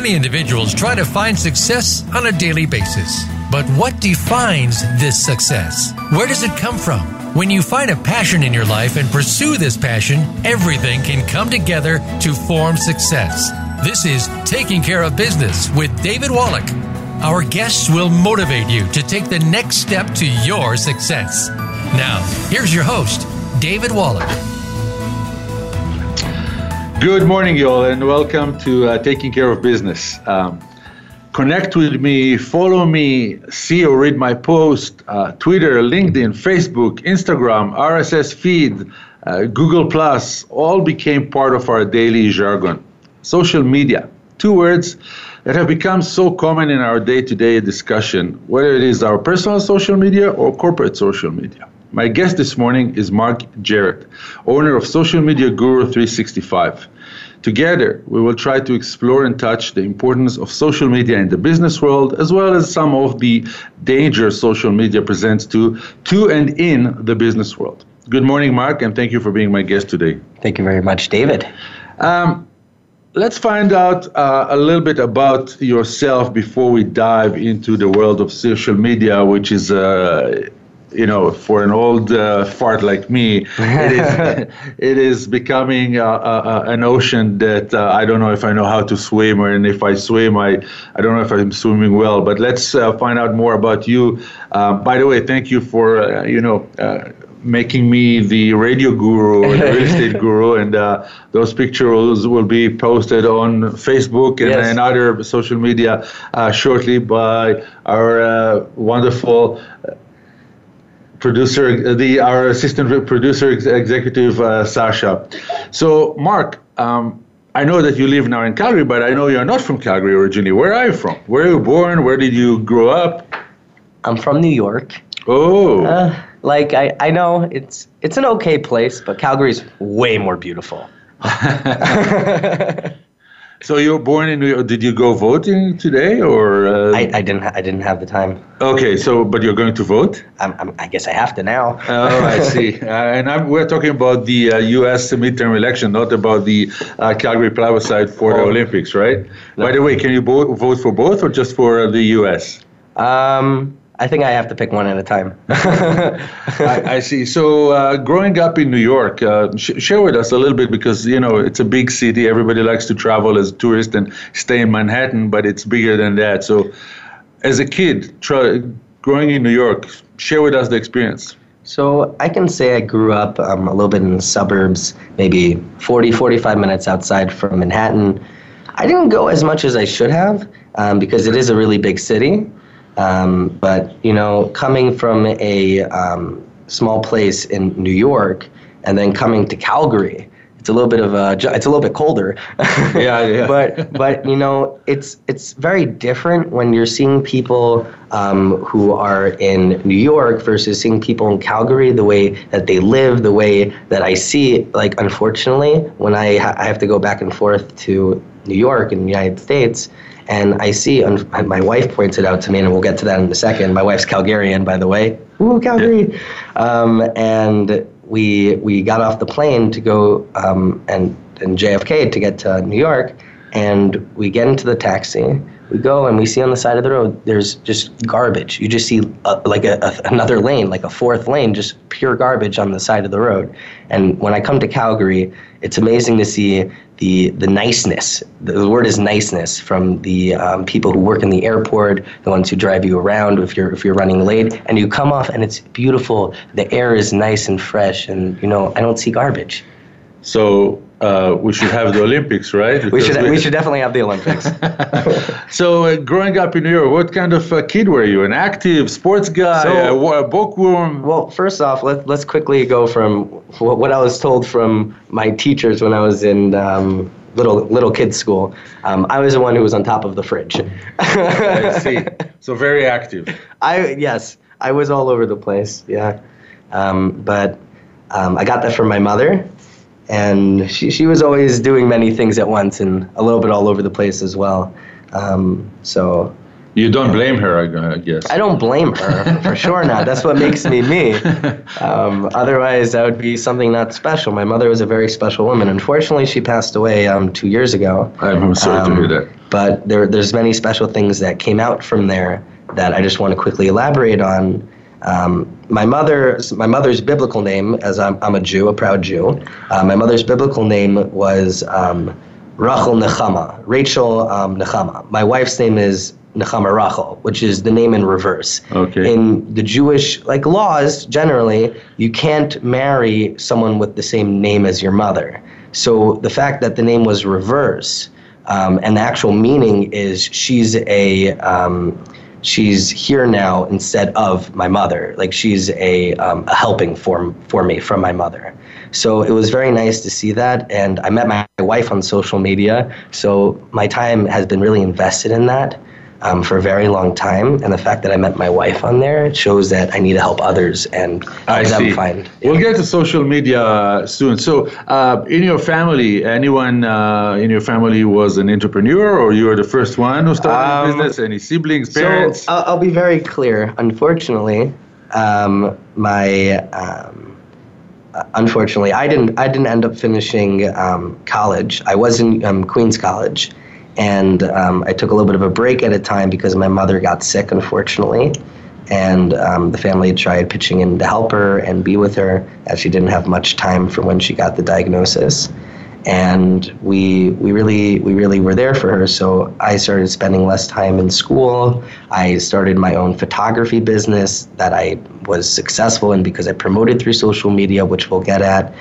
Many individuals try to find success on a daily basis. But what defines this success? Where does it come from? When you find a passion in your life and pursue this passion, everything can come together to form success. This is Taking Care of Business with David Wallach. Our guests will motivate you to take the next step to your success. Now, here's your host, David Wallach. Good morning, y'all, and welcome to uh, Taking Care of Business. Um, connect with me, follow me, see or read my post, uh, Twitter, LinkedIn, Facebook, Instagram, RSS feed, uh, Google Plus, all became part of our daily jargon. Social media, two words that have become so common in our day-to-day discussion, whether it is our personal social media or corporate social media. My guest this morning is Mark Jarrett, owner of Social Media Guru 365. Together, we will try to explore and touch the importance of social media in the business world, as well as some of the dangers social media presents to, to and in the business world. Good morning, Mark, and thank you for being my guest today. Thank you very much, David. Um, let's find out uh, a little bit about yourself before we dive into the world of social media, which is uh, you know, for an old uh, fart like me, it is, it is becoming uh, uh, an ocean that uh, I don't know if I know how to swim, or and if I swim, I, I don't know if I'm swimming well. But let's uh, find out more about you. Uh, by the way, thank you for you know making me the radio guru, the real estate guru, and uh, those pictures will be posted on Facebook and, yes. and other social media uh, shortly by our uh, wonderful producer, the our assistant producer executive uh, Sasha. So, Mark, um, I know that you live now in Calgary, but I know you're not from Calgary originally. Where are you from? Where are you born? Where did you grow up? I'm from New York. Oh. Uh, like I, I know it's it's an okay place, but Calgary's way more beautiful. So you were born in New York. Did you go voting today, or uh... I, I didn't? Ha- I didn't have the time. Okay, so but you're going to vote? I'm, I'm, i guess I have to now. oh, I see. Uh, and I'm, we're talking about the uh, U.S. midterm election, not about the uh, Calgary plebiscite for oh. the Olympics, right? No. By the way, can you bo- vote for both or just for the U.S.? Um, I think I have to pick one at a time. I, I, see. So, uh, growing up in New York, uh, sh- share with us a little bit because you know it's a big city. Everybody likes to travel as a tourist and stay in Manhattan, but it's bigger than that. So, as a kid, try, growing in New York, share with us the experience. So I can say I grew up um, a little bit in the suburbs, maybe 40, 45 minutes outside from Manhattan. I didn't go as much as I should have um, because it is a really big city. Um, but you know, coming from a um, small place in New York and then coming to Calgary, it's a little bit of a it's a little bit colder. yeah, yeah. but but you know, it's it's very different when you're seeing people um, who are in New York versus seeing people in Calgary. The way that they live, the way that I see. Like, unfortunately, when I ha- I have to go back and forth to New York in the United States and I see, and my wife points it out to me, and we'll get to that in a second. My wife's Calgarian, by the way. Ooh, Calgary. Um, and we we got off the plane to go um, and and JFK to get to New York, and we get into the taxi. We go and we see on the side of the road there's just garbage. You just see a, like a, a, another lane, like a fourth lane, just pure garbage on the side of the road. And when I come to Calgary, it's amazing to see the the niceness. The word is niceness from the um, people who work in the airport, the ones who drive you around if you're if you're running late, and you come off and it's beautiful. The air is nice and fresh, and you know I don't see garbage. So uh, we should have the Olympics, right? Because we should we, we, should definitely have the Olympics. so, uh, growing up in New York, what kind of uh, kid were you? An active sports guy, so, a, a bookworm? Well, first off, let, let's quickly go from what, what I was told from my teachers when I was in um, little little kids school. Um, I was the one who was on top of the fridge. I see. So very active. I yes, I was all over the place. Yeah, um, but um, I got that from my mother and she, she was always doing many things at once and a little bit all over the place as well. Um, so you don't blame her, I guess. I don't blame her for sure not. That's what makes me me. Um, otherwise, that would be something not special. My mother was a very special woman. Unfortunately, she passed away um, two years ago. I'm sorry um, to hear that. But there, there's many special things that came out from there that I just want to quickly elaborate on. Um, my mother, my mother's biblical name, as I'm, I'm a Jew, a proud Jew. Uh, my mother's biblical name was um, Rachel Nechama, Rachel um, Nechama. My wife's name is Nechama Rachel, which is the name in reverse. Okay. In the Jewish like laws, generally, you can't marry someone with the same name as your mother. So the fact that the name was reverse, um, and the actual meaning is she's a um, she's here now instead of my mother. Like she's a, um, a helping for, for me from my mother. So it was very nice to see that. And I met my wife on social media. So my time has been really invested in that um, for a very long time. And the fact that I met my wife on there shows that I need to help others and I them see. find. We'll get to social media soon. So, uh, in your family, anyone uh, in your family was an entrepreneur, or you were the first one who started a Um, business? Any siblings, parents? So I'll, I'll be very clear. Unfortunately, um, my um, uh, unfortunately, I didn't. I didn't end up finishing um, college. I was in um, Queens College, and um, I took a little bit of a break at a time because my mother got sick, unfortunately. And um, the family tried pitching in to help her and be with her, as she didn't have much time from when she got the diagnosis and we we really we really were there for her. So I started spending less time in school. I started my own photography business that I was successful in because I promoted through social media, which we'll get at.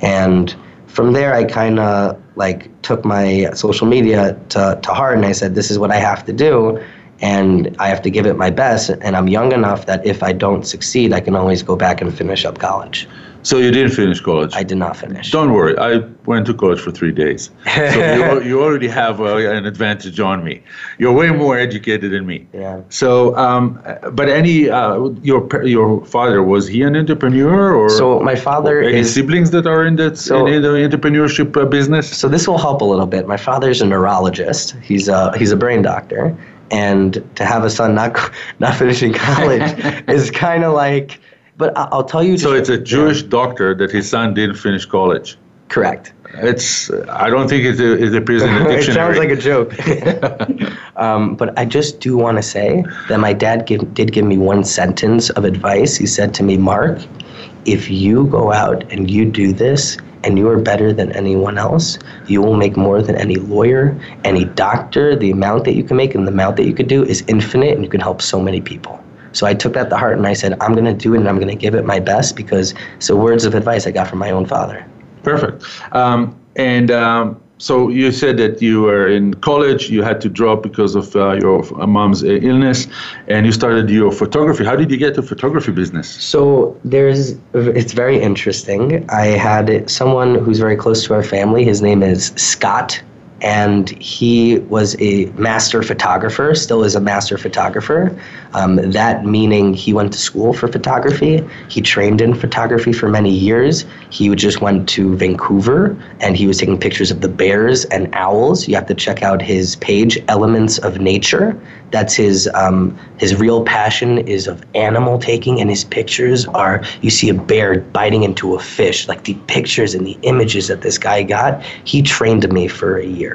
And from there, I kind of like took my social media to, to heart, and I said, "This is what I have to do." And I have to give it my best. And I'm young enough that if I don't succeed, I can always go back and finish up college. So you didn't finish college. I did not finish. Don't worry, I went to college for three days. So you, you already have uh, an advantage on me. You're way more educated than me. Yeah. So, um, but any uh, your your father was he an entrepreneur or So my father any is siblings that are in that So- in the entrepreneurship uh, business? So this will help a little bit. My father's a neurologist. He's a he's a brain doctor, and to have a son not not finishing college is kind of like. But I- I'll tell you. So it's a Jewish doctor that his son didn't finish college. correct. It's I don't think it, it appears in the it sounds like a joke. um, but I just do want to say that my dad give, did give me one sentence of advice. He said to me, Mark, if you go out and you do this and you are better than anyone else, you will make more than any lawyer, any doctor. The amount that you can make and the amount that you could do is infinite, and you can help so many people. So I took that to heart and I said, I'm going to do it and I'm going to give it my best because so words of advice I got from my own father. Perfect. Um, and um, so you said that you were in college, you had to drop because of uh, your uh, mom's uh, illness, and you started your photography. How did you get to photography business? So there's, it's very interesting. I had someone who's very close to our family. His name is Scott, and he was a master photographer, still is a master photographer. Um, that meaning he went to school for photography. He trained in photography for many years. He just went to Vancouver and he was taking pictures of the bears and owls. You have to check out his page, Elements of Nature. That's his um, his real passion is of animal taking, and his pictures are you see a bear biting into a fish. Like the pictures and the images that this guy got, he trained me for a year,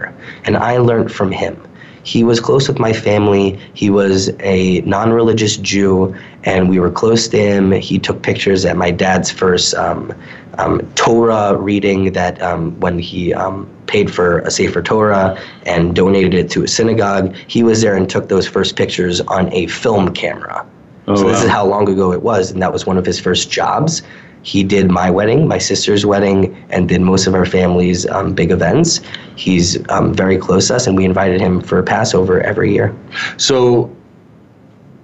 and I learned from him. He was close with my family. He was a non religious Jew, and we were close to him. He took pictures at my dad's first um, um, Torah reading that um, when he um, paid for a Sefer Torah and donated it to a synagogue. He was there and took those first pictures on a film camera. Oh, so this wow. is how long ago it was, and that was one of his first jobs. He did my wedding, my sister's wedding, and did most of our family's um, big events. He's um, very close to us, and we invited him for Passover every year. So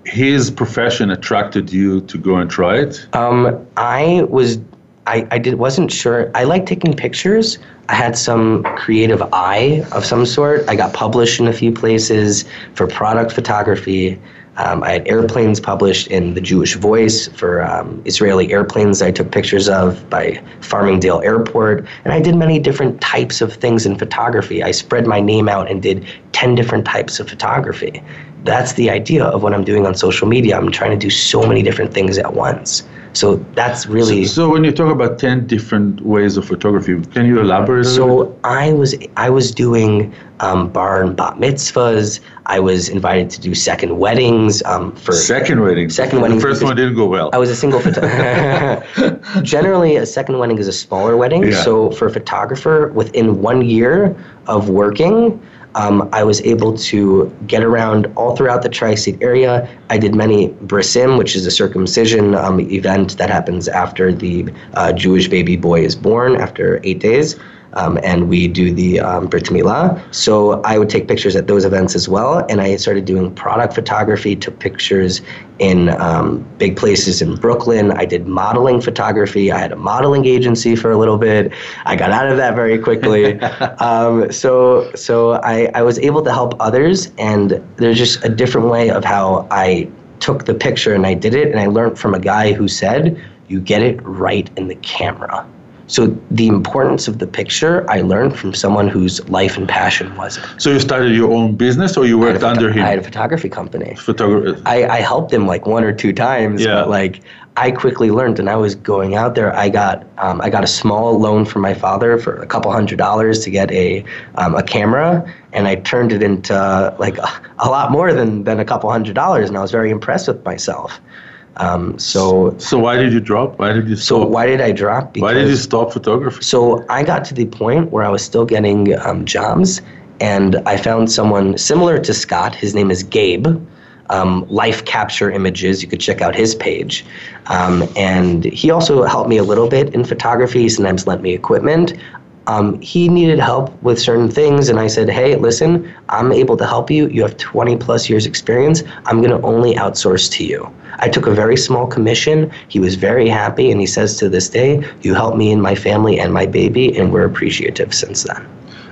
his profession attracted you to go and try it. Um, I was, I, I did wasn't sure. I like taking pictures. I had some creative eye of some sort. I got published in a few places for product photography. Um, I had airplanes published in the Jewish Voice for um, Israeli airplanes I took pictures of by Farmingdale Airport. And I did many different types of things in photography. I spread my name out and did 10 different types of photography. That's the idea of what I'm doing on social media. I'm trying to do so many different things at once. So that's really. So, so when you talk about ten different ways of photography, can you elaborate? A little bit? So I was I was doing um, bar and bat mitzvahs. I was invited to do second weddings um, for second wedding. Second The first one didn't go well. I was a single photographer. Generally, a second wedding is a smaller wedding. Yeah. So for a photographer, within one year of working, um, I was able to get around all throughout the tri-state area. I did many brisim, which is a circumcision um, event that happens after the uh, Jewish baby boy is born after eight days. Um, and we do the um, Brit Milah. So I would take pictures at those events as well. And I started doing product photography, took pictures in um, big places in Brooklyn. I did modeling photography. I had a modeling agency for a little bit. I got out of that very quickly. um, so so I, I was able to help others. And there's just a different way of how I took the picture and I did it. And I learned from a guy who said, you get it right in the camera. So the importance of the picture I learned from someone whose life and passion was it. so you started your own business, or you worked photo- under him? I had a photography company. Photographer. I, I helped him like one or two times, Yeah. but like I quickly learned, and I was going out there. I got um, I got a small loan from my father for a couple hundred dollars to get a um, a camera, and I turned it into like a, a lot more than than a couple hundred dollars, and I was very impressed with myself. Um, so So why did you drop? Why did you so stop? why did I drop? why did you stop photography? So I got to the point where I was still getting um, jobs, and I found someone similar to Scott. His name is Gabe. Um, Life Capture Images. You could check out his page. Um, and he also helped me a little bit in photography. He sometimes lent me equipment. Um, he needed help with certain things, and I said, "Hey, listen, I'm able to help you. You have 20 plus years experience. I'm going to only outsource to you." I took a very small commission. He was very happy, and he says to this day, "You helped me and my family and my baby, and we're appreciative since then."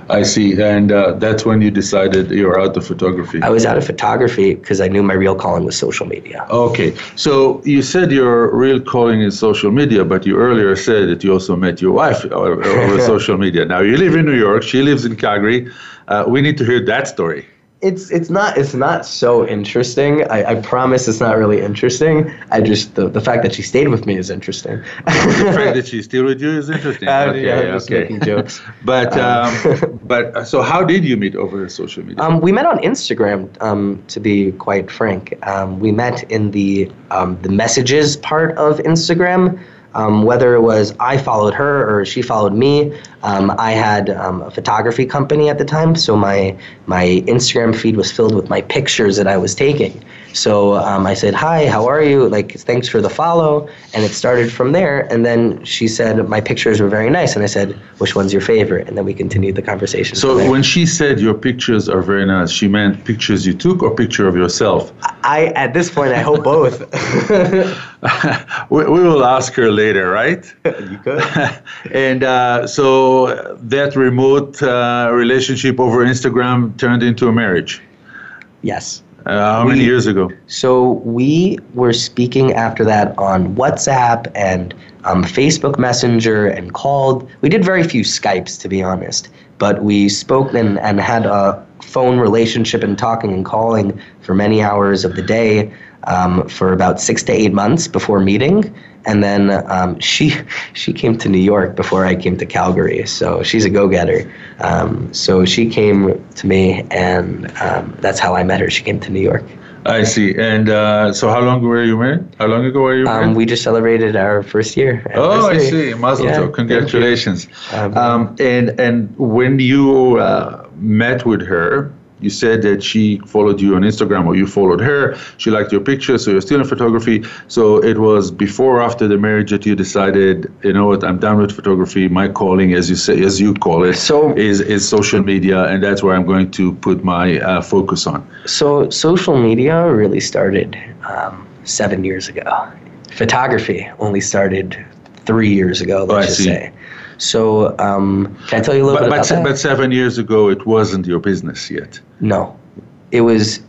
I see, and uh, that's when you decided you were out of photography. I was out of photography because I knew my real calling was social media. Okay, so you said your real calling is social media, but you earlier said that you also met your wife over, over social media. Now you live in New York; she lives in Calgary. Uh, we need to hear that story. It's it's not it's not so interesting. I, I promise it's not really interesting. I just the, the fact that she stayed with me is interesting. The fact that she's still with you is interesting. Uh, okay, yeah, I'm just okay. making jokes. But um, but uh, so how did you meet over social media? Um, we met on Instagram. Um, to be quite frank, um, we met in the um, the messages part of Instagram. Um, whether it was I followed her or she followed me, um, I had um, a photography company at the time, so my my Instagram feed was filled with my pictures that I was taking. So um, I said, "Hi, how are you? Like, thanks for the follow." And it started from there. And then she said my pictures were very nice, and I said, "Which one's your favorite?" And then we continued the conversation. so when she said your pictures are very nice, she meant pictures you took or picture of yourself. I at this point I hope both. we, we will ask her later, right? you could. and uh, so that remote uh, relationship over Instagram turned into a marriage. Yes. Uh, how many We- years ago? So we were speaking after that on WhatsApp and um, Facebook Messenger and called. We did very few Skypes, to be honest, but we spoke and, and had a phone relationship and talking and calling for many hours of the day um, for about six to eight months before meeting. And then um, she she came to New York before I came to Calgary. So she's a go-getter. Um, so she came to me, and um, that's how I met her. She came to New York. I see. And uh, so, how long were you married? How long ago were you married? Um, we just celebrated our first year. Oh, I see. Mazel Yeah, tov. Congratulations. Um, Um, and and when you uh, met with her, you said that she followed you on Instagram or you followed her. She liked your pictures, so you're still in photography. So it was before or after the marriage that you decided, you know what, I'm done with photography. My calling, as you say, as you call it, So- is is social media, and that's where I'm going to put my uh, focus on. So social media really started um, seven years ago. Photography only started three years ago. Let's Oh, just see. say. So um, can I tell you a little But bit about that? but seven years ago, it wasn't your business yet. no, it was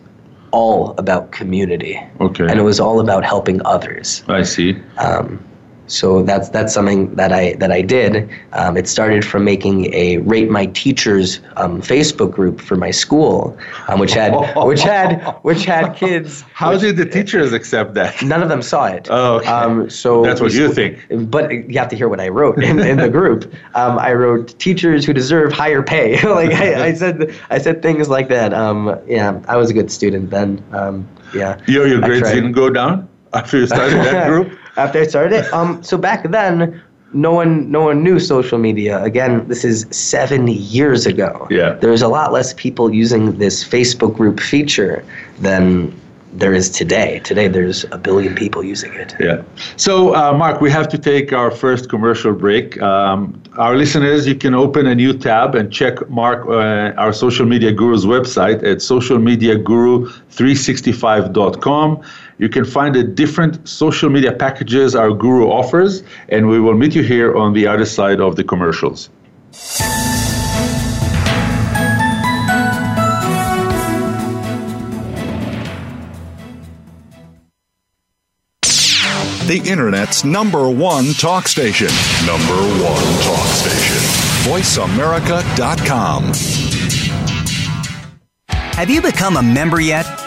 all about community, Okay, and it was all about helping others. I see. Um, so that's that's something that I that I did. Um, it started from making a rate my teachers um, Facebook group for my school, um, which had which had which had kids. How which, did the teachers accept that? None of them saw it. Oh, okay. Um, so That's what you think. But you have to hear what I wrote in, in the group. Um, I wrote teachers who deserve higher pay. like I, I, said, I said things like that. Um, yeah, I was a good student then. Um, yeah. Your your grades didn't go down after you started that group. After I started it. Um, so back then, no one no one knew social media. Again, this is seven years ago. Yeah. There was a lot less people using this Facebook group feature than there is today. Today, there's a billion people using it. Yeah. So, uh, Mark, we have to take our first commercial break. Um, our listeners, you can open a new tab and check Mark, uh, our social media guru's website at socialmediaguru365.com. You can find the different social media packages our guru offers, and we will meet you here on the other side of the commercials. the Internet's number one talk station. Number one talk station. VoiceAmerica.com. Have you become a member yet?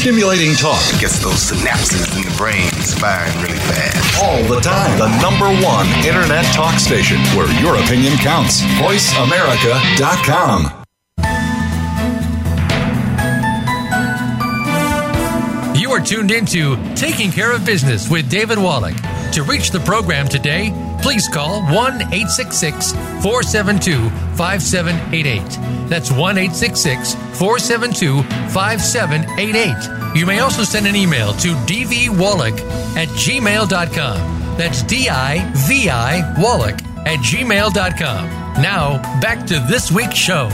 Stimulating talk. It gets those synapses in the brain firing really fast. All the time. The number one internet talk station where your opinion counts. VoiceAmerica.com. You are tuned into Taking Care of Business with David Wallach. To reach the program today, please call 1 866 472 5788. That's 1 866 472 5788. You may also send an email to dvwallach at gmail.com. That's D I V I Wallach at gmail.com. Now, back to this week's show.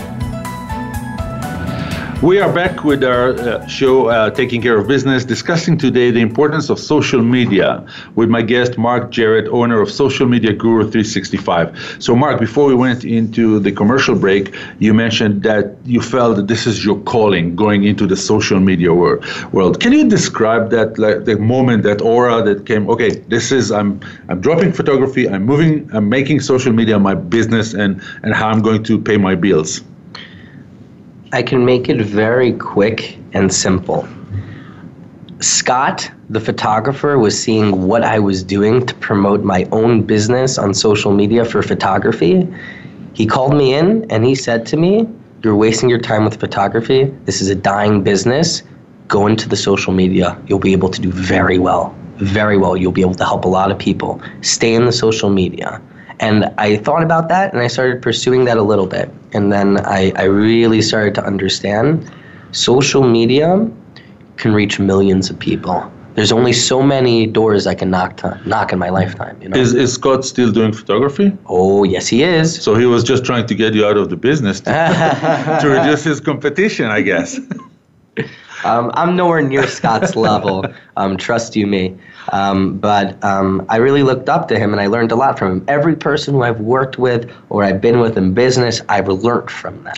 We are back with our uh, show, uh, Taking Care of Business, discussing today the importance of social media with my guest, Mark Jarrett, owner of Social Media Guru 365. So, Mark, before we went into the commercial break, you mentioned that you felt that this is your calling going into the social media wor- world. Can you describe that, like the moment, that aura that came, okay, this is, I'm, I'm dropping photography, I'm moving, I'm making social media my business, and, and how I'm going to pay my bills? I can make it very quick and simple. Scott, the photographer, was seeing what I was doing to promote my own business on social media for photography. He called me in and he said to me, You're wasting your time with photography. This is a dying business. Go into the social media. You'll be able to do very well. Very well. You'll be able to help a lot of people. Stay in the social media. And I thought about that and I started pursuing that a little bit. And then I, I really started to understand social media can reach millions of people. There's only so many doors I can knock to, knock in my lifetime. You know? Is, is Scott still doing photography? oh yes, he is. So he was just trying to get you out of the business to, to reduce his competition, I guess. Um, I'm nowhere near Scott's level. Um, trust you me. Um, but um, I really looked up to him and I learned a lot from him. Every person who I've worked with or I've been with in business, I've learned from them.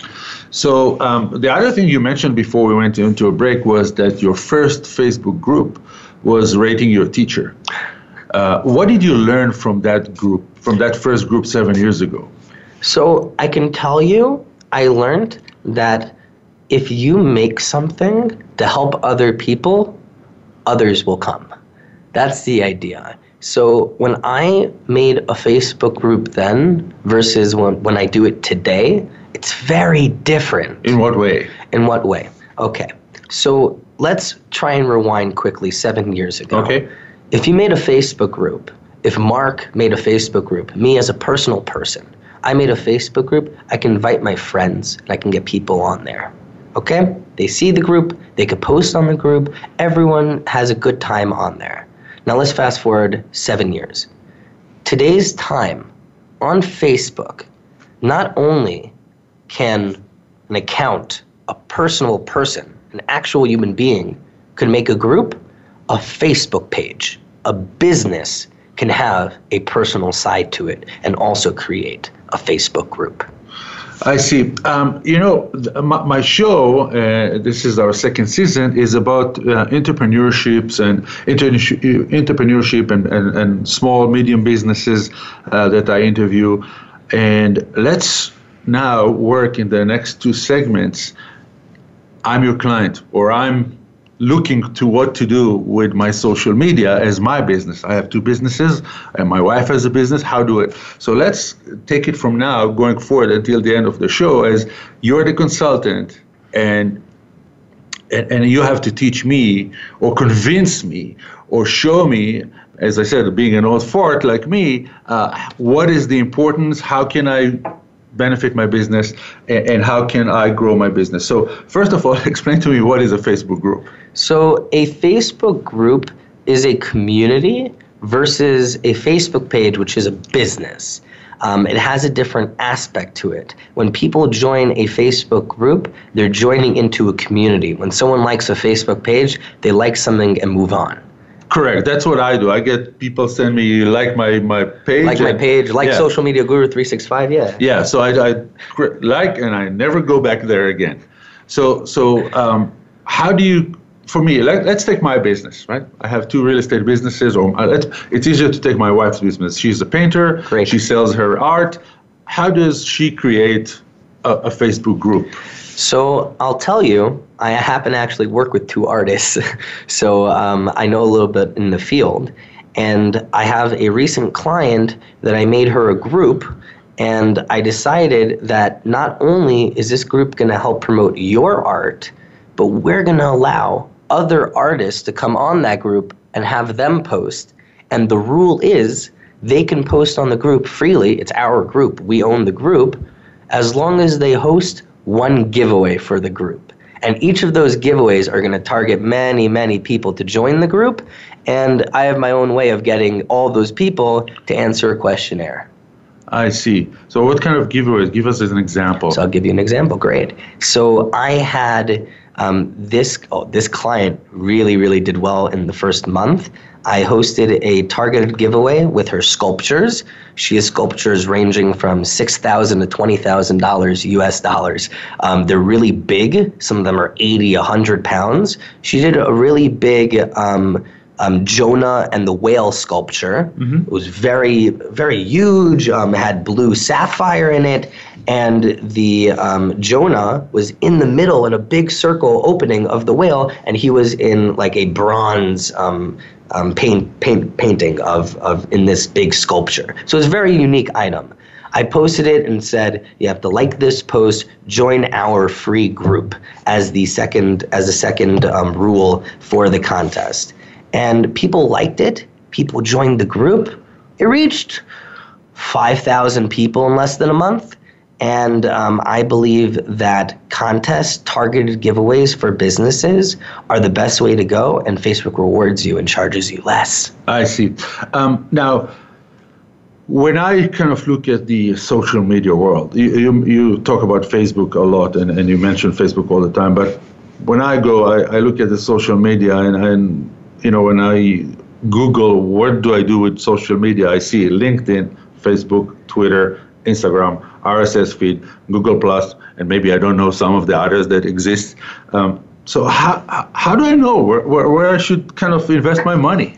So um, the other thing you mentioned before we went into a break was that your first Facebook group was rating your teacher. Uh, what did you learn from that group, from that first group seven years ago? So I can tell you, I learned that if you make something to help other people, others will come. That's the idea. So when I made a Facebook group then versus when, when I do it today, it's very different. In what way? In what way? Okay. So let's try and rewind quickly seven years ago. Okay. If you made a Facebook group, if Mark made a Facebook group, me as a personal person, I made a Facebook group, I can invite my friends and I can get people on there. Okay? They see the group, they could post on the group, everyone has a good time on there. Now let's fast forward seven years. Today's time on Facebook, not only can an account, a personal person, an actual human being, could make a group, a Facebook page, a business can have a personal side to it and also create a Facebook group. I see. Um, you know, my, my show, uh, this is our second season, is about uh, entrepreneurships and entrepreneurship and, and, and small, medium businesses uh, that I interview. And let's now work in the next two segments. I'm your client, or I'm looking to what to do with my social media as my business. I have two businesses, and my wife has a business. How do it? So let's take it from now going forward until the end of the show as you're the consultant and and, and you have to teach me or convince me or show me as I said, being an old fart like me, uh, what is the importance? How can I benefit my business and, and, how can I grow my business? So, first of all, explain to me what is a Facebook group? So, a Facebook group is a community versus a Facebook page, which is a business. Um, it has a different aspect to it. When people join a Facebook group, they're joining into a community. When someone likes a Facebook page, they like something and move on. Correct. That's what I do. I get people send me like my my page. Like my page, like yeah. social media guru three six five. Yeah. Yeah. So I, I like and I never go back there again. So so um, how do you? For me, let, us take my business, right? I have two real estate businesses, or uh, it's easier to take my wife's business. She's a painter. Great. She sells her art. How does she create a, a Facebook group? So I'll tell you, I happen to actually work with two artists, so um, I know a little bit in the field. And I have a recent client that I made her a group, and I decided that not only is this group going to help promote your art, but we're going to allow other artists to come on that group and have them post. And the rule is they can post on the group freely. It's our group, we own the group, as long as they host one giveaway for the group. And each of those giveaways are going to target many, many people to join the group. And I have my own way of getting all those people to answer a questionnaire. I see. So, what kind of giveaways? Give us as an example. So, I'll give you an example. Great. So, I had um, this oh, this client really, really did well in the first month. I hosted a targeted giveaway with her sculptures. She has sculptures ranging from six thousand to twenty thousand dollars U.S. dollars. Um, they're really big. Some of them are 80, 100 pounds. She did a really big. Um, um, Jonah and the whale sculpture. Mm-hmm. It was very, very huge. Um, had blue sapphire in it, and the um, Jonah was in the middle in a big circle opening of the whale, and he was in like a bronze um, um, paint, paint painting of, of in this big sculpture. So it's a very unique item. I posted it and said you have to like this post, join our free group as the second as a second um, rule for the contest, and people liked it. People joined the group. It reached five thousand people in less than a month. And um, I believe that contests, targeted giveaways for businesses are the best way to go, and Facebook rewards you and charges you less. I see. Um, now, when I kind of look at the social media world, you, you, you, talk about Facebook a lot, and, and you mention Facebook all the time, but when I go, I, I look at the social media, and, and you know, when I Google what do I do with social media, I see LinkedIn, Facebook, Twitter, Instagram, RSS feed, Google Plus, and maybe I don't know some of the others that exist. Um, so how, how do I know where, where, where I should kind of invest my money?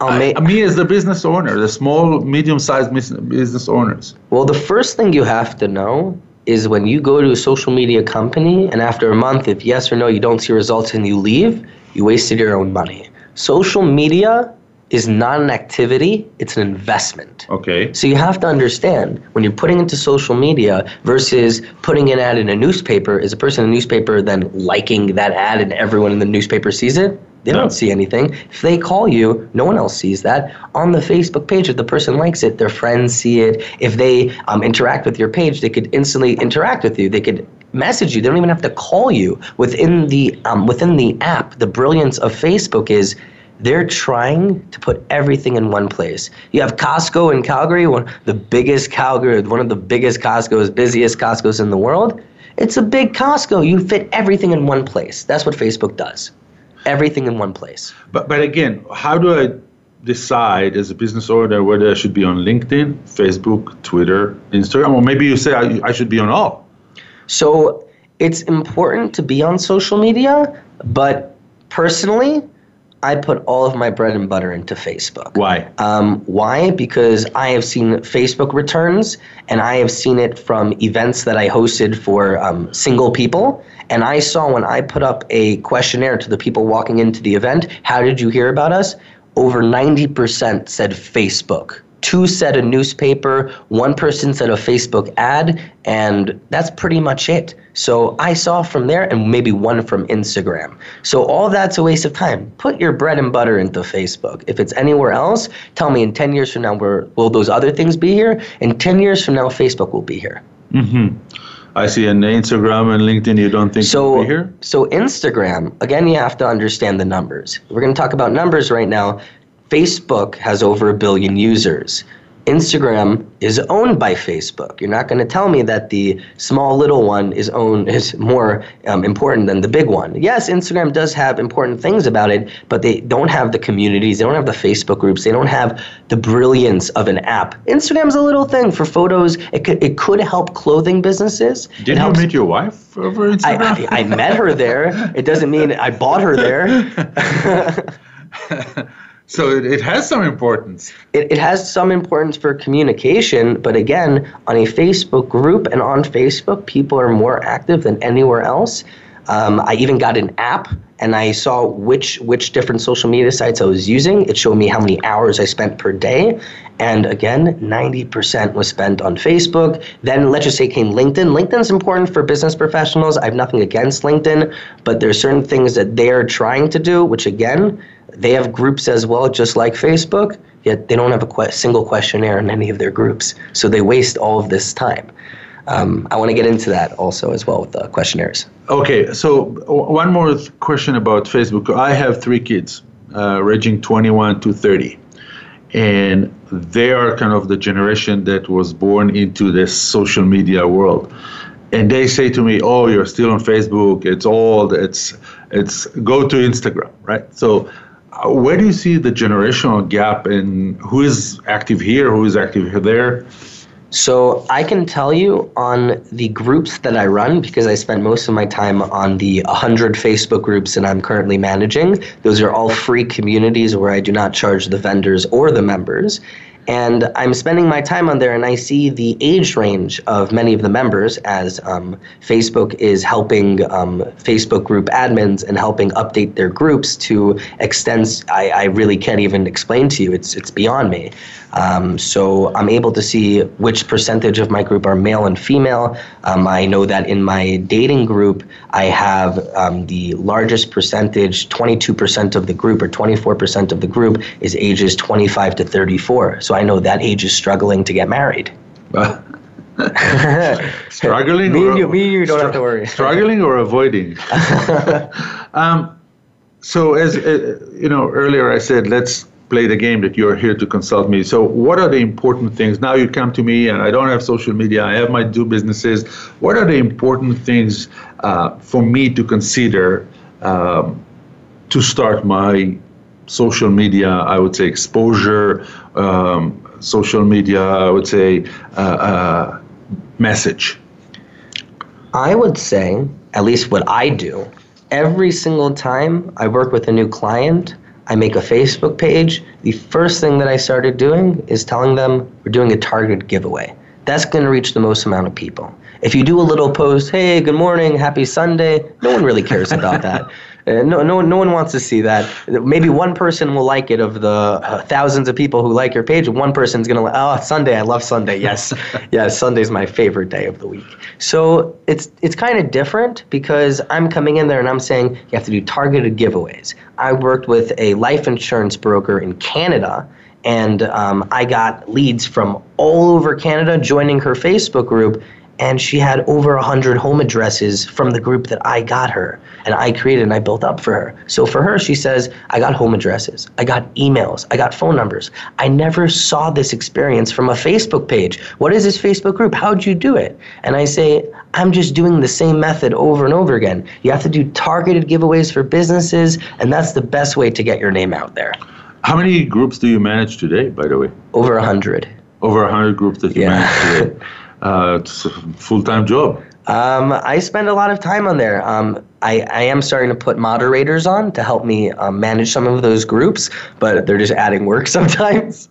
I, me as the business owner, the small, medium-sized business owners. Well, the first thing you have to know is when you go to a social media company and after a month, if yes or no you don't see results and you leave, you wasted your own money. Social media is not an activity, it's an investment. Okay. So you have to understand when you're putting into social media versus putting an ad in a newspaper, is a person in a newspaper then liking that ad and everyone in the newspaper sees it? They No. don't see anything. If they call you, no one else sees that. On the Facebook page, if the person likes it, their friends see it. If they um, interact with your page, they could instantly interact with you. They could message you. They don't even have to call you. Within the um, within the app, the brilliance of Facebook is they're trying to put everything in one place. You have Costco in Calgary, one the biggest Calgary, one of the biggest Costco's, busiest Costco's in the world. It's a big Costco. You fit everything in one place. That's what Facebook does. Everything in one place. But but again, how do I decide as a business owner whether I should be on LinkedIn, Facebook, Twitter, Instagram, or maybe you say I, I should be on all? So it's important to be on social media, but personally, I put all of my bread and butter into Facebook. Why? Um, why? Because I have seen Facebook returns, and I have seen it from events that I hosted for um, single people. And I saw when I put up a questionnaire to the people walking into the event, how did you hear about us? Over 90% said Facebook. Two said a newspaper, one person said a Facebook ad, and that's pretty much it. So I saw from there, and maybe one from Instagram. So all that's a waste of time. Put your bread and butter into Facebook. If it's anywhere else, tell me in 10 years from now, where will those other things be here? In 10 years from now, Facebook will be here. Mm-hmm. I see on Instagram and LinkedIn you don't think So, here? so Instagram, again, you have to understand the numbers. We're going to talk about numbers right now. Facebook has over a billion users. Instagram is owned by Facebook. You're not going to tell me that the small little one is owned is more um, important than the big one. Yes, Instagram does have important things about it, but they don't have the communities. They don't have the Facebook groups. They don't have the brilliance of an app. Instagram's a little thing for photos. It could it could help clothing businesses. Did you meet your wife over Instagram? I, I, I met her there. It doesn't mean I bought her there. so it, it has some importance. It, it has some importance for communication, but again, on a Facebook group and on Facebook, people are more active than anywhere else. Um, I even got an app and I saw which which different social media sites I was using. It showed me how many hours I spent per day. And again, 90% was spent on Facebook. Then let's just say came LinkedIn. LinkedIn's important for business professionals. I have nothing against LinkedIn, but there's certain things that they're trying to do, which again, they have groups as well, just like Facebook, yet they don't have a que- single questionnaire in any of their groups. So they waste all of this time. Um, I want to get into that also as well with the questionnaires. Okay, so one more question about Facebook. I have three kids, uh, ranging 21 to 30, and they are kind of the generation that was born into this social media world. And they say to me, "Oh, you're still on Facebook. It's old. It's it's go to Instagram, right?" So, where do you see the generational gap in who is active here, who is active there? So I can tell you on the groups that I run because I spend most of my time on the 100 Facebook groups that I'm currently managing. Those are all free communities where I do not charge the vendors or the members. And I'm spending my time on there, and I see the age range of many of the members as um, Facebook is helping um, Facebook group admins and helping update their groups to extents I, I really can't even explain to you. It's it's beyond me. Um, so I'm able to see which percentage of my group are male and female. Um, I know that in my dating group, I have um, the largest percentage, 22% of the group or 24% of the group is ages 25 to 34. So I know that age is struggling to get married. struggling? Me and you, me and you don't have to worry. struggling or avoiding? um, so, as uh, you know, earlier I said, let's play the game that you're here to consult me. So, what are the important things? Now you come to me, and I don't have social media. I have my two businesses. What are the important things uh, for me to consider um, to start my social media? I would say exposure. Um, social media. I would say uh, uh, message. I would say, at least what I do, every single time I work with a new client, I make a Facebook page. The first thing that I started doing is telling them we're doing a targeted giveaway. That's going to reach the most amount of people. If you do a little post, hey, good morning, happy Sunday, no one really cares about that. Uh, no, no, no one wants to see that. Maybe one person will like it of the uh, thousands of people who like your page. One person's gonna like, oh, Sunday. I love Sunday. Yes, yes, Sunday's my favorite day of the week. So it's it's kind of different because I'm coming in there and I'm saying you have to do targeted giveaways. I worked with a life insurance broker in Canada and um, I got leads from all over Canada joining her Facebook group, and she had over 100 home addresses from the group that I got her and I created and I built up for her. So for her, she says, I got home addresses, I got emails, I got phone numbers. I never saw this experience from a Facebook page. What is this Facebook group? How'd you do it? And I say, I'm just doing the same method over and over again. You have to do targeted giveaways for businesses, and that's the best way to get your name out there. How many groups do you manage today, by the way? Over a hundred. Over a hundred groups that you Yeah. manage today. Uh, it's a full-time job. Um, I spend a lot of time on there. Um, I, I am starting to put moderators on to help me um, manage some of those groups, but they're just adding work sometimes.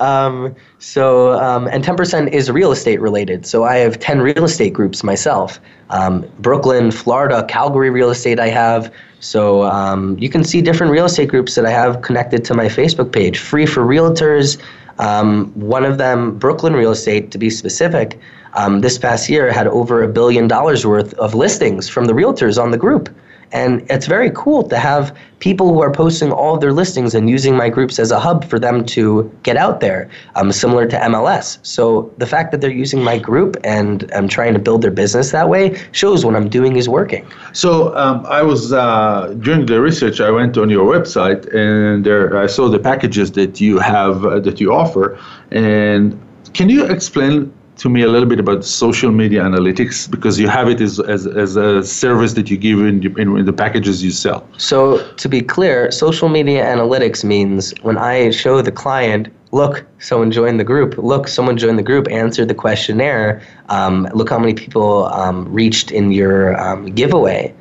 um, so, um, and 10% is real estate related. So I have 10 real estate groups myself. Um, Brooklyn, Florida, Calgary real estate I have. So you can see different real estate groups that I have connected to my Facebook page. Free for realtors. Um, one of them, Brooklyn Real Estate, to be specific, um, this past year had over a billion dollars worth of listings from the realtors on the group. And it's very cool to have people who are posting all of their listings and using my groups as a hub for them to get out there, um, similar to MLS. So the fact that they're using my group and I'm trying to build their business that way shows what I'm doing is working. So um, I was uh, during the research. I went on your website and there I saw the packages that you have uh, that you offer. And can you explain to me a little bit about social media analytics because you have it as, as, as a service that you give in, in, in the packages you sell. So, to be clear, social media analytics means when I show the client, look, someone joined the group, look, someone joined the group, answered the questionnaire, um, look how many people um, reached in your um, giveaway.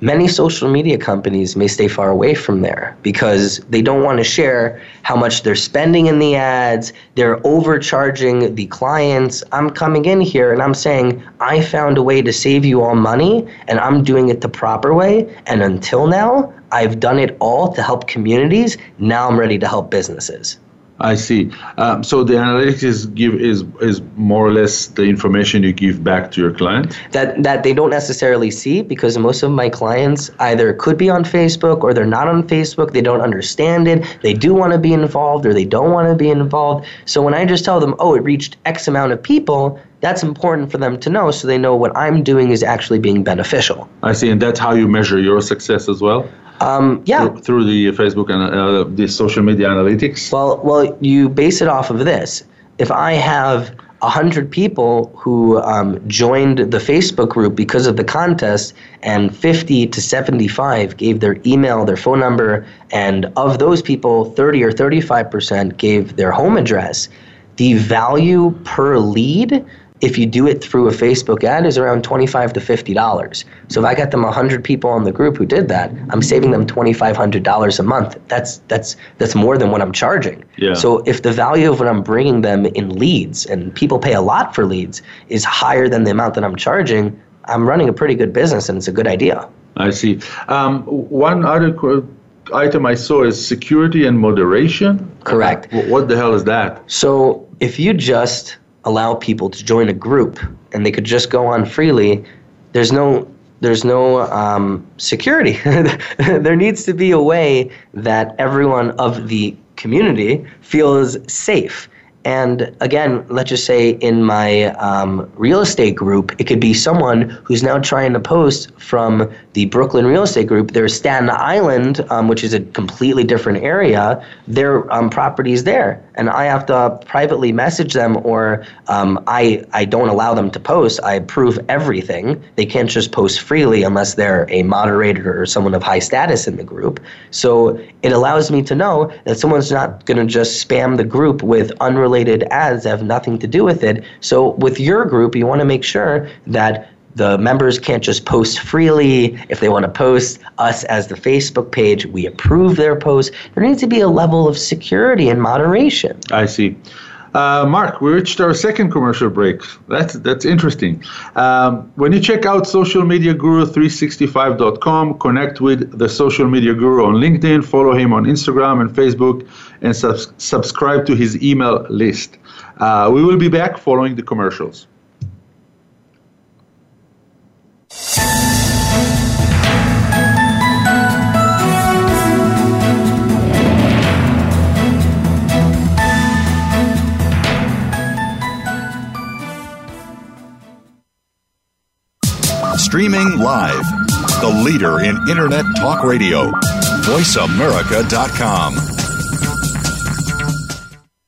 Many social media companies may stay far away from there because they don't want to share how much they're spending in the ads. They're overcharging the clients. I'm coming in here and I'm saying, I found a way to save you all money and I'm doing it the proper way. And until now, I've done it all to help communities. Now I'm ready to help businesses. I see. Um, so the analytics is give is is more or less the information you give back to your client. that that they don't necessarily see because most of my clients either could be on Facebook or they're not on Facebook. They don't understand it. They do want to be involved or they don't want to be involved. So when I just tell them, "Oh, it reached X amount of people," that's important for them to know so they know what I'm doing is actually being beneficial. I see, and that's how you measure your success as well. Um, yeah. Through, through the Facebook and uh, the social media analytics. Well, well, you base it off of this. If I have hundred people who um, joined the Facebook group because of the contest, and 50 to 75 gave their email, their phone number, and of those people, 30 or 35 percent gave their home address. The value per lead if you do it through a Facebook ad is around 25 to 50 dollars. So if I got them 100 people on the group who did that, I'm saving them 2500 dollars a month. That's that's that's more than what I'm charging. Yeah. So if the value of what I'm bringing them in leads and people pay a lot for leads is higher than the amount that I'm charging, I'm running a pretty good business and it's a good idea. I see. Um, one other item I saw is security and moderation. Correct. Wh- What the hell is that? So if you just allow people to join a group and they could just go on freely, there's no there's no um, security. there needs to be a way that everyone of the community feels safe. And again, let's just say in my um, real estate group, it could be someone who's now trying to post from the Brooklyn real estate group. There's Staten Island, um, which is a completely different area. Their um, properties there, and I have to privately message them, or um, I I don't allow them to post. I approve everything. They can't just post freely unless they're a moderator or someone of high status in the group. So it allows me to know that someone's not going to just spam the group with unrelated ads have nothing to do with it. So with your group, you want to make sure that the members can't just post freely. If they want to post us as the Facebook page, we approve their post. There needs to be a level of security and moderation. I see. Uh, Mark, we reached our second commercial break. That's that's interesting. Um, when you check out socialmediaguru365.com, connect with the social media guru on LinkedIn, follow him on Instagram and Facebook, and sub- subscribe to his email list. Uh, we will be back following the commercials. Streaming live. The leader in Internet talk radio. VoiceAmerica.com.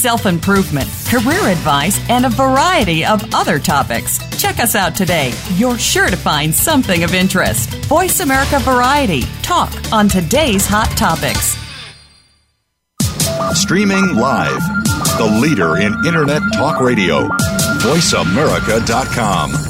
self improvement, career advice, and a variety of other topics. Check us out today. You're sure to find something of interest. Voice America Variety. Talk on today's hot topics. Streaming live. The leader in Internet talk radio. VoiceAmerica.com.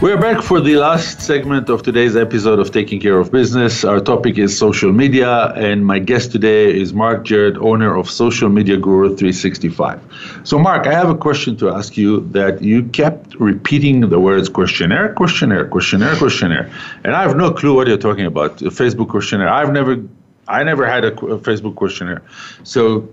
We're back for the last segment of today's episode of Taking Care of Business. Our topic is social media, and my guest today is Mark Jarrett, owner of Social Media Guru 365. So, Mark, I have a question to ask you that you kept repeating the words questionnaire, questionnaire, questionnaire, questionnaire, and I have no clue what you're talking about. A Facebook questionnaire. I've never, I never had a, a Facebook questionnaire. So,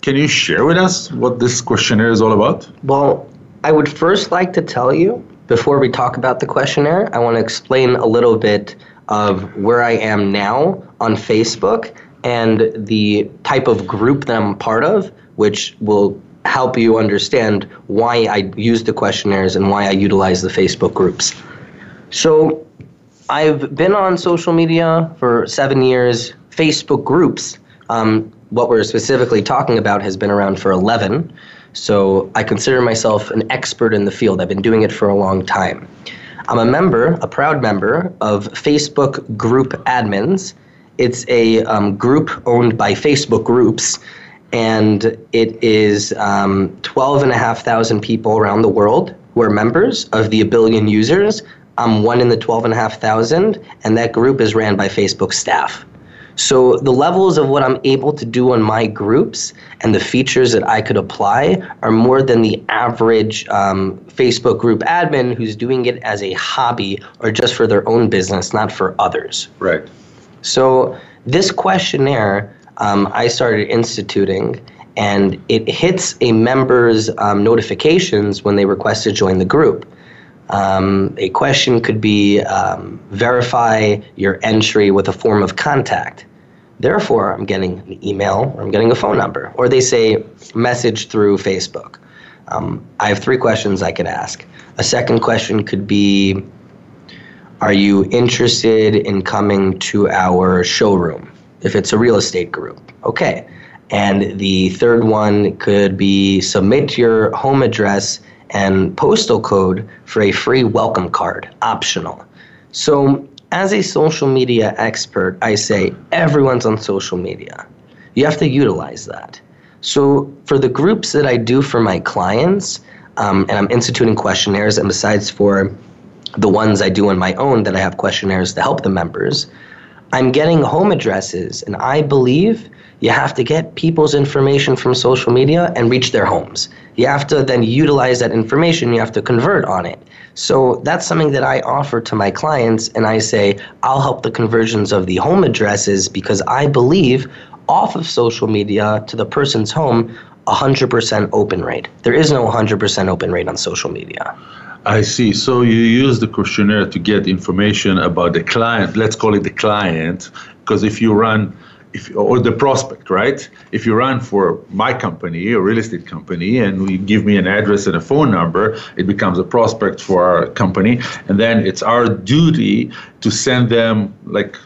can you share with us what this questionnaire is all about? Well, I would first like to tell you before we talk about the questionnaire, I want to explain a little bit of where I am now on Facebook and the type of group that I'm part of, which will help you understand why I use the questionnaires and why I utilize the Facebook groups. So, I've been on social media for seven years. Facebook groups, um, what we're specifically talking about, has been around for 11. So I consider myself an expert in the field. I've been doing it for a long time. I'm a member, a proud member of Facebook Group Admins. It's a um, group owned by Facebook Groups, and it is um, 12,500 people around the world who are members of the billion users. I'm one in the 12,500, and that group is ran by Facebook staff. So the levels of what I'm able to do on my groups and the features that I could apply are more than the average um, Facebook group admin who's doing it as a hobby or just for their own business, not for others. Right. So this questionnaire um, I started instituting, and it hits a member's um, notifications when they request to join the group. Um, a question could be um, verify your entry with a form of contact. Therefore, I'm getting an email or I'm getting a phone number, or they say message through Facebook. Um, I have three questions I could ask. A second question could be Are you interested in coming to our showroom? If it's a real estate group, okay. And the third one could be submit your home address and postal code for a free welcome card, optional. So, as a social media expert, I say everyone's on social media. You have to utilize that. So, for the groups that I do for my clients, um, and I'm instituting questionnaires, and besides for the ones I do on my own that I have questionnaires to help the members, I'm getting home addresses, and I believe you have to get people's information from social media and reach their homes. You have to then utilize that information, you have to convert on it. So that's something that I offer to my clients, and I say, I'll help the conversions of the home addresses because I believe off of social media to the person's home, 100% open rate. There is no 100% open rate on social media. I see. So you use the questionnaire to get information about the client. Let's call it the client, because if you run if, or the prospect, right? If you run for my company, a real estate company, and you give me an address and a phone number, it becomes a prospect for our company. And then it's our duty to send them like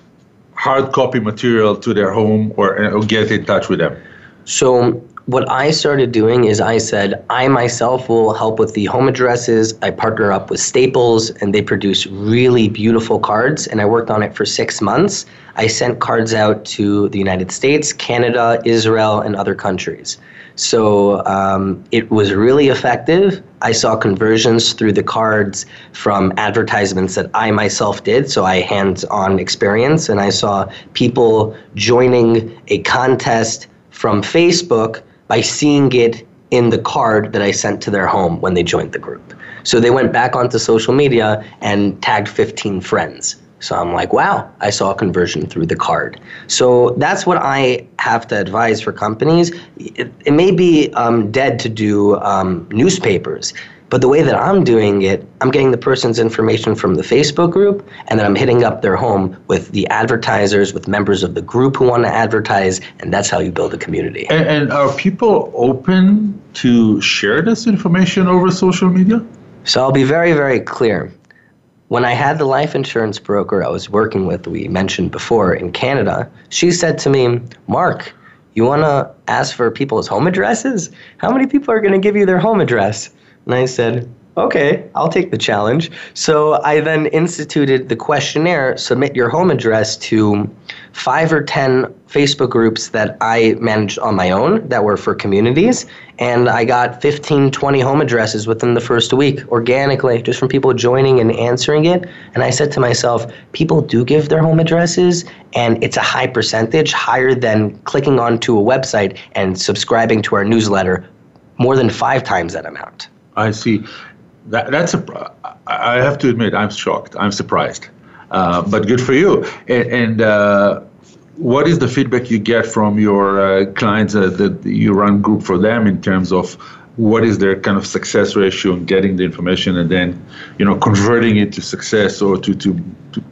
hard copy material to their home or, or get in touch with them. So what I started doing is I said, I myself will help with the home addresses. I partner up with Staples and they produce really beautiful cards. And I worked on it for six months. I sent cards out to the United States, Canada, Israel, and other countries. So um, it was really effective. I saw conversions through the cards from advertisements that I myself did, so I hands on experience, and I saw people joining a contest from Facebook by seeing it in the card that I sent to their home when they joined the group. So they went back onto social media and tagged 15 friends. So I'm like, wow, I saw a conversion through the card. So that's what I have to advise for companies. It, it may be um, dead to do um, newspapers, but the way that I'm doing it, I'm getting the person's information from the Facebook group, and then I'm hitting up their home with the advertisers, with members of the group who want to advertise, and that's how you build a community. And, and are people open to share this information over social media? So I'll be very, very clear. When I had the life insurance broker I was working with, we mentioned before in Canada, she said to me, Mark, you want to ask for people's home addresses? How many people are going to give you their home address? And I said, okay, I'll take the challenge. So I then instituted the questionnaire submit your home address to five or 10 Facebook groups that I managed on my own that were for communities. And I got 15, 20 home addresses within the first week organically, just from people joining and answering it. And I said to myself, people do give their home addresses, and it's a high percentage, higher than clicking onto a website and subscribing to our newsletter, more than five times that amount. I see. That, that's a. I have to admit, I'm shocked. I'm surprised, uh, but good for you. And, and uh, what is the feedback you get from your uh, clients uh, that you run group for them in terms of what is their kind of success ratio in getting the information and then, you know, converting it to success or to to, to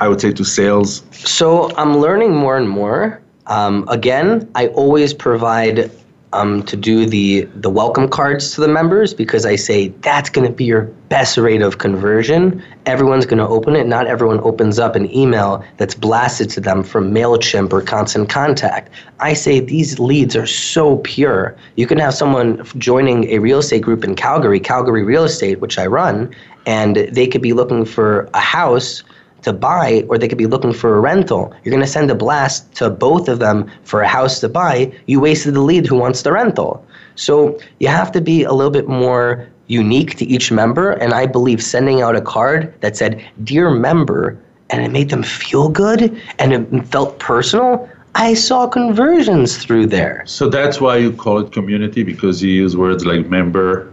I would say to sales. So I'm learning more and more. Um, again, I always provide um, to do the the welcome cards to the members because I say that's going to be your best rate of conversion. Everyone's going to open it. Not everyone opens up an email that's blasted to them from Mailchimp or Constant Contact. I say these leads are so pure. You can have someone joining a real estate group in Calgary, Calgary Real Estate, which I run, and they could be looking for a house to buy or they could be looking for a rental. You're going to send a blast to both of them for a house to buy. You wasted the lead who wants the rental. So you have to be a little bit more unique to each member. And I believe sending out a card that said, Dear member, and it made them feel good and it felt personal. I saw conversions through there. So that's why you call it community because you use words like member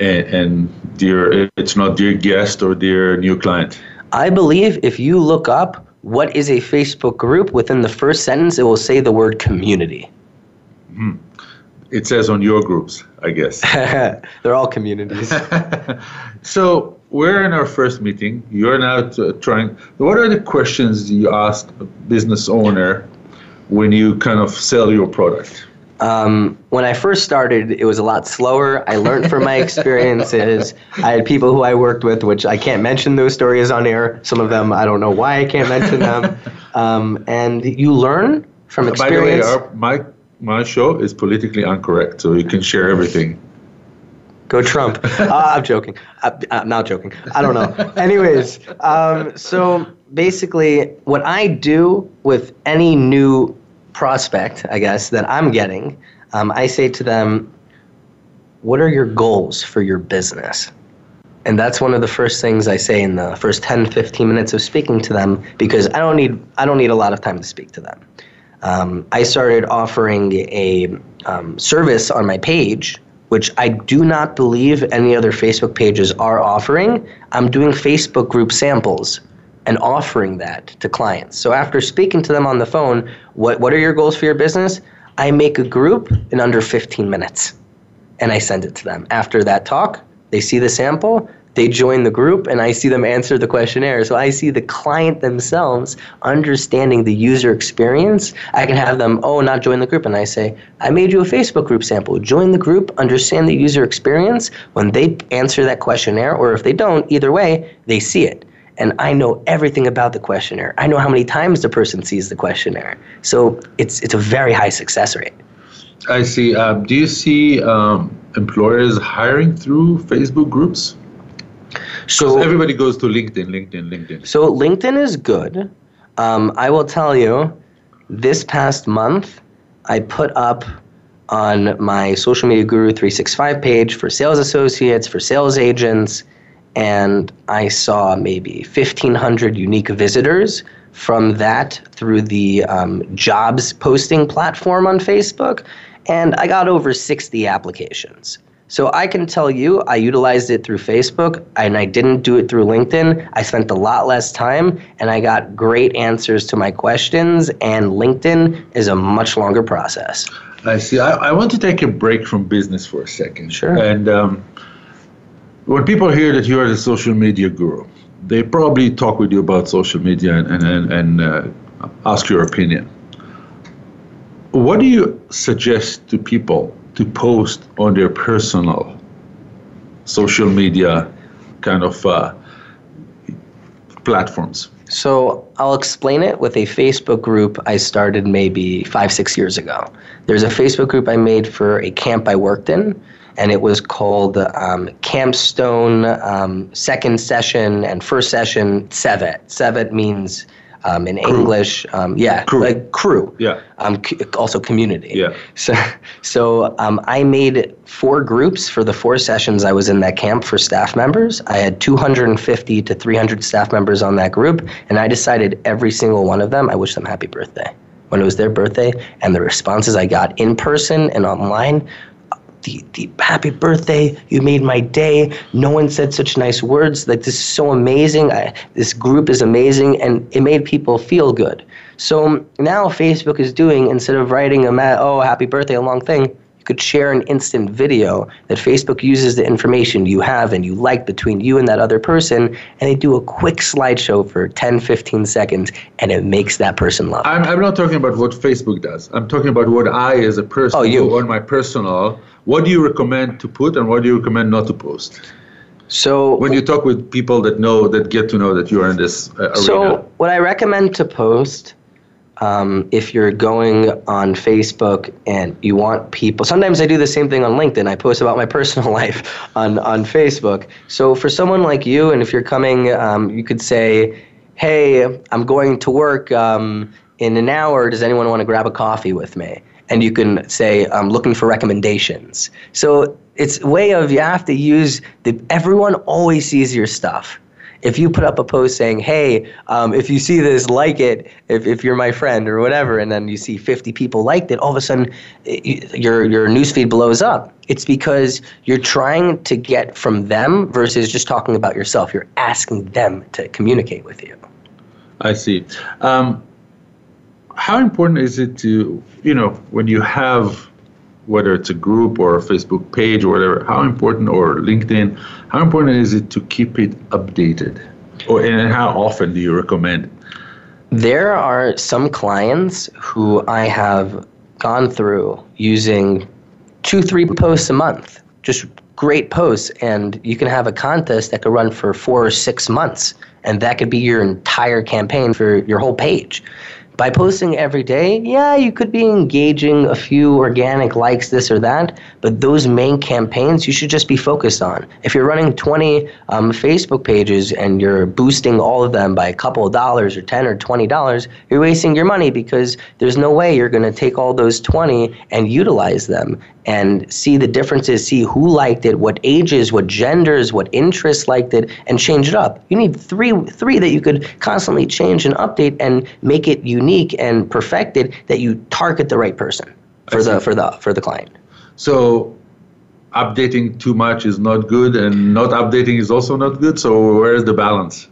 and, and dear, it's not dear guest or dear new client. I believe if you look up what is a Facebook group, within the first sentence, it will say the word community. Hmm. It says on your groups, I guess. They're all communities. so we're in our first meeting. You're now t- trying. What are the questions you ask a business owner when you kind of sell your product? Um, when I first started, it was a lot slower. I learned from my experiences. I had people who I worked with, which I can't mention those stories on air. Some of them, I don't know why I can't mention them. Um, and you learn from experience. By the way, our, my my show is politically incorrect, so you can share everything. Go Trump. uh, I'm joking. I, I'm not joking. I don't know. Anyways, um, so basically, what I do with any new prospect, I guess, that I'm getting, um, I say to them, What are your goals for your business? And that's one of the first things I say in the first 10, 15 minutes of speaking to them because I don't need, I don't need a lot of time to speak to them. Um, I started offering a um, service on my page which I do not believe any other Facebook pages are offering. I'm doing Facebook group samples and offering that to clients. So after speaking to them on the phone, what, what are your goals for your business? I make a group in under 15 minutes and I send it to them. After that talk, they see the sample, they join the group and I see them answer the questionnaire. So I see the client themselves understanding the user experience. I can have them, oh, not join the group. And I say, I made you a Facebook group sample. Join the group, understand the user experience. When they answer that questionnaire, or if they don't, either way, they see it. And I know everything about the questionnaire. I know how many times the person sees the questionnaire. So it's, it's a very high success rate. I see. Um, do you see um, employers hiring through Facebook groups? So everybody goes to LinkedIn, LinkedIn, LinkedIn. So LinkedIn is good. Um, I will tell you, this past month, I put up on my social media guru 365 page for sales associates, for sales agents, and I saw maybe 1,500 unique visitors from that through the um, jobs posting platform on Facebook, and I got over 60 applications. So I can tell you, I utilized it through Facebook and I didn't do it through LinkedIn. I spent a lot less time and I got great answers to my questions, and LinkedIn is a much longer process. I see. I, I want to take a break from business for a second. Sure. And um, when people hear that you are the social media guru, they probably talk with you about social media and, and, and uh, ask your opinion. What do you suggest to people to post on their personal social media kind of uh, platforms? So I'll explain it with a Facebook group I started maybe five, six years ago. There's a Facebook group I made for a camp I worked in, and it was called um, Campstone um, Second Session and First Session Sevet. Sevet means um, in crew. English. Um, yeah, crew. like crew. Yeah. Um, also community. Yeah. So, so um, I made four groups for the four sessions I was in that camp for staff members. I had 250 to 300 staff members on that group, and I decided every single one of them, I wish them happy birthday when it was their birthday, and the responses I got in person and online the, the happy birthday you made my day. No one said such nice words. Like this is so amazing. I, this group is amazing and it made people feel good. So now facebook is doing instead of writing a oh happy birthday a long thing you could share an instant video that Facebook uses the information you have and you like between you and that other person, and they do a quick slideshow for 10, 15 seconds, and it makes that person laugh. I'm, I'm not talking about what Facebook does. I'm talking about what I, as a person, oh, you. on my personal, what do you recommend to put and what do you recommend not to post? So when you talk with people that know that get to know that you are in this uh, arena. So what I recommend to post um, if you're going on Facebook and you want people, sometimes I do the same thing on LinkedIn. I post about my personal life on, on Facebook. So for someone like you, and if you're coming, um, you could say, hey, I'm going to work um, in an hour. Does anyone want to grab a coffee with me? And you can say, I'm looking for recommendations. So it's way of you have to use the, everyone always sees your stuff if you put up a post saying, hey, um, if you see this, like it, if, if you're my friend or whatever, and then you see 50 people liked it, all of a sudden it, your, your newsfeed blows up. It's because you're trying to get from them versus just talking about yourself. You're asking them to communicate with you. I see. Um, how important is it to, you know, when you have whether it's a group or a Facebook page or whatever, how important, or LinkedIn, how important is it to keep it updated? Or, and how often do you recommend? There are some clients who I have gone through using two, three posts a month, just great posts, and you can have a contest that could run for four or six months, and that could be your entire campaign for your whole page. By posting every day, yeah, you could be engaging a few organic likes, this or that, but those main campaigns you should just be focused on. If you're running 20 um, Facebook pages and you're boosting all of them by a couple of dollars or 10 or 20 dollars, you're wasting your money because there's no way you're going to take all those 20 and utilize them and see the differences, see who liked it, what ages, what genders, what interests liked it, and change it up. You need three three that you could constantly change and update and make it unique and perfected that you target the right person for the for the for the client. So updating too much is not good and not updating is also not good. So where is the balance?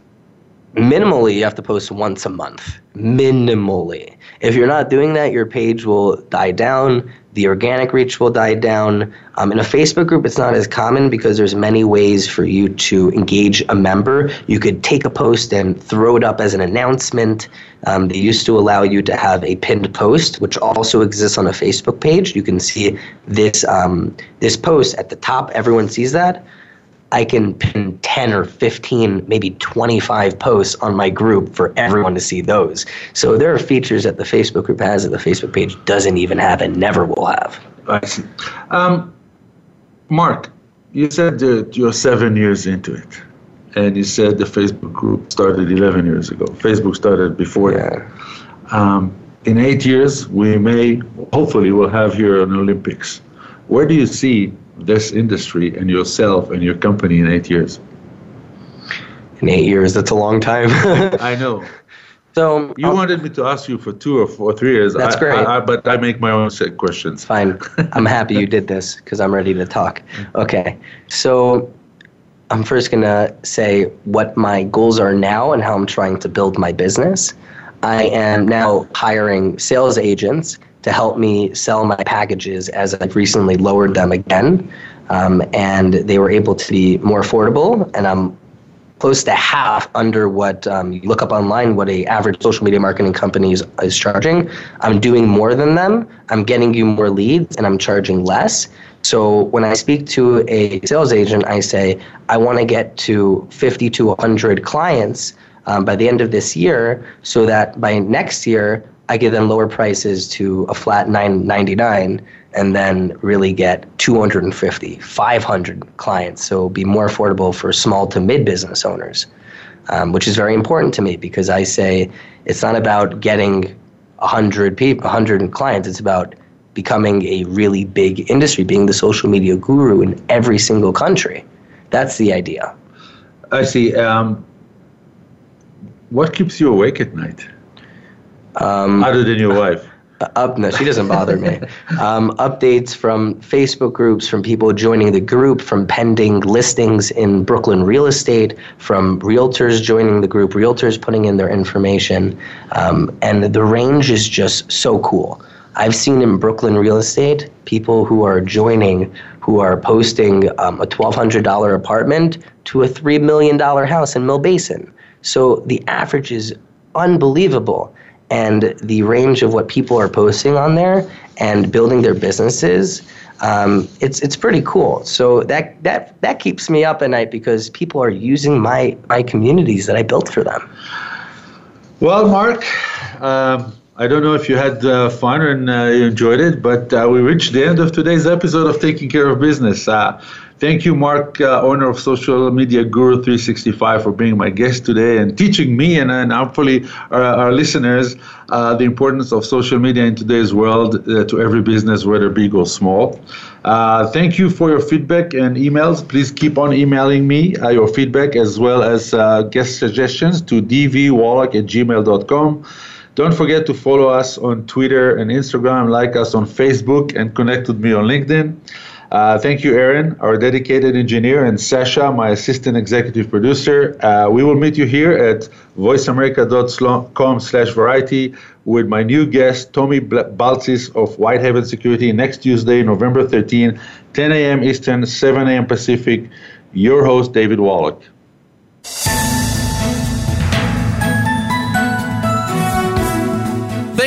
minimally you have to post once a month minimally if you're not doing that your page will die down the organic reach will die down. Um, in a facebook group it's not as common because there's many ways for you to engage a member. You could take a post and throw it up as an announcement. Um, they used to allow you to have a pinned post which also exists on a facebook page. You can see this um, this post at the top. Everyone sees that I can pin 10 or 15, maybe 25 posts on my group for everyone to see those. So there are features that the Facebook group has that the Facebook page doesn't even have and never will have. I see. Um, Mark, you said that you're seven years into it. And you said the Facebook group started 11 years ago. Facebook started before yeah. that. Um, in eight years, we may, hopefully, we'll have here an Olympics. Where do you see this industry and yourself and your company in eight years? In eight years, that's a long time. I know. So you um, wanted me to ask you for two or four, three years. That's I, great. I, I, but I make my own set questions. Fine. I'm happy you did this because I'm ready to talk. Mm-hmm. Okay. So I'm first gonna say what my goals are now and how I'm trying to build my business. I am now hiring sales agents to help me sell my packages as I've recently lowered them again. Um, and they were able to be more affordable. And I'm close to half under what um, you look up online what a average social media marketing company is, is charging i'm doing more than them i'm getting you more leads and i'm charging less so when i speak to a sales agent i say i want to get to 50 to 100 clients um, by the end of this year so that by next year I give them lower prices to a flat 999 and then really get 250, 500 clients. So be more affordable for small to mid business owners, um, which is very important to me because I say it's not about getting 100 people, 100 clients. It's about becoming a really big industry, being the social media guru in every single country. That's the idea. I see. Um, what keeps you awake at night? Um, Other than your wife. Up, no, she doesn't bother me. Um, updates from Facebook groups, from people joining the group, from pending listings in Brooklyn real estate, from realtors joining the group, realtors putting in their information, um, and the range is just so cool. I've seen in Brooklyn real estate people who are joining, who are posting um, a $1,200 apartment to a $3 million house in Mill Basin. So the average is unbelievable and the range of what people are posting on there and building their businesses um, it's it's pretty cool. So that that that keeps me up at night because people are using my my communities that I built for them. Well, Mark, um, I don't know if you had uh, fun and uh, you enjoyed it, but uh, we reached the end of today's episode of Taking Care of Business. Thank you, Mark, uh, owner of Social Media Guru 365, for being my guest today and teaching me and, and hopefully our, our listeners uh, the importance of social media in today's world uh, to every business, whether big or small. Uh, thank you for your feedback and emails. Please keep on emailing me uh, your feedback as well as uh, guest suggestions to dvwallach at gmail.com. Don't forget to follow us on Twitter and Instagram, like us on Facebook, and connect with me on LinkedIn. Uh, thank you, Aaron, our dedicated engineer, and Sasha, my assistant executive producer. Uh, we will meet you here at voiceamerica.com slash variety with my new guest, Tommy Baltzis of Whitehaven Security, next Tuesday, November 13, 10 a.m. Eastern, 7 a.m. Pacific. Your host, David Wallach.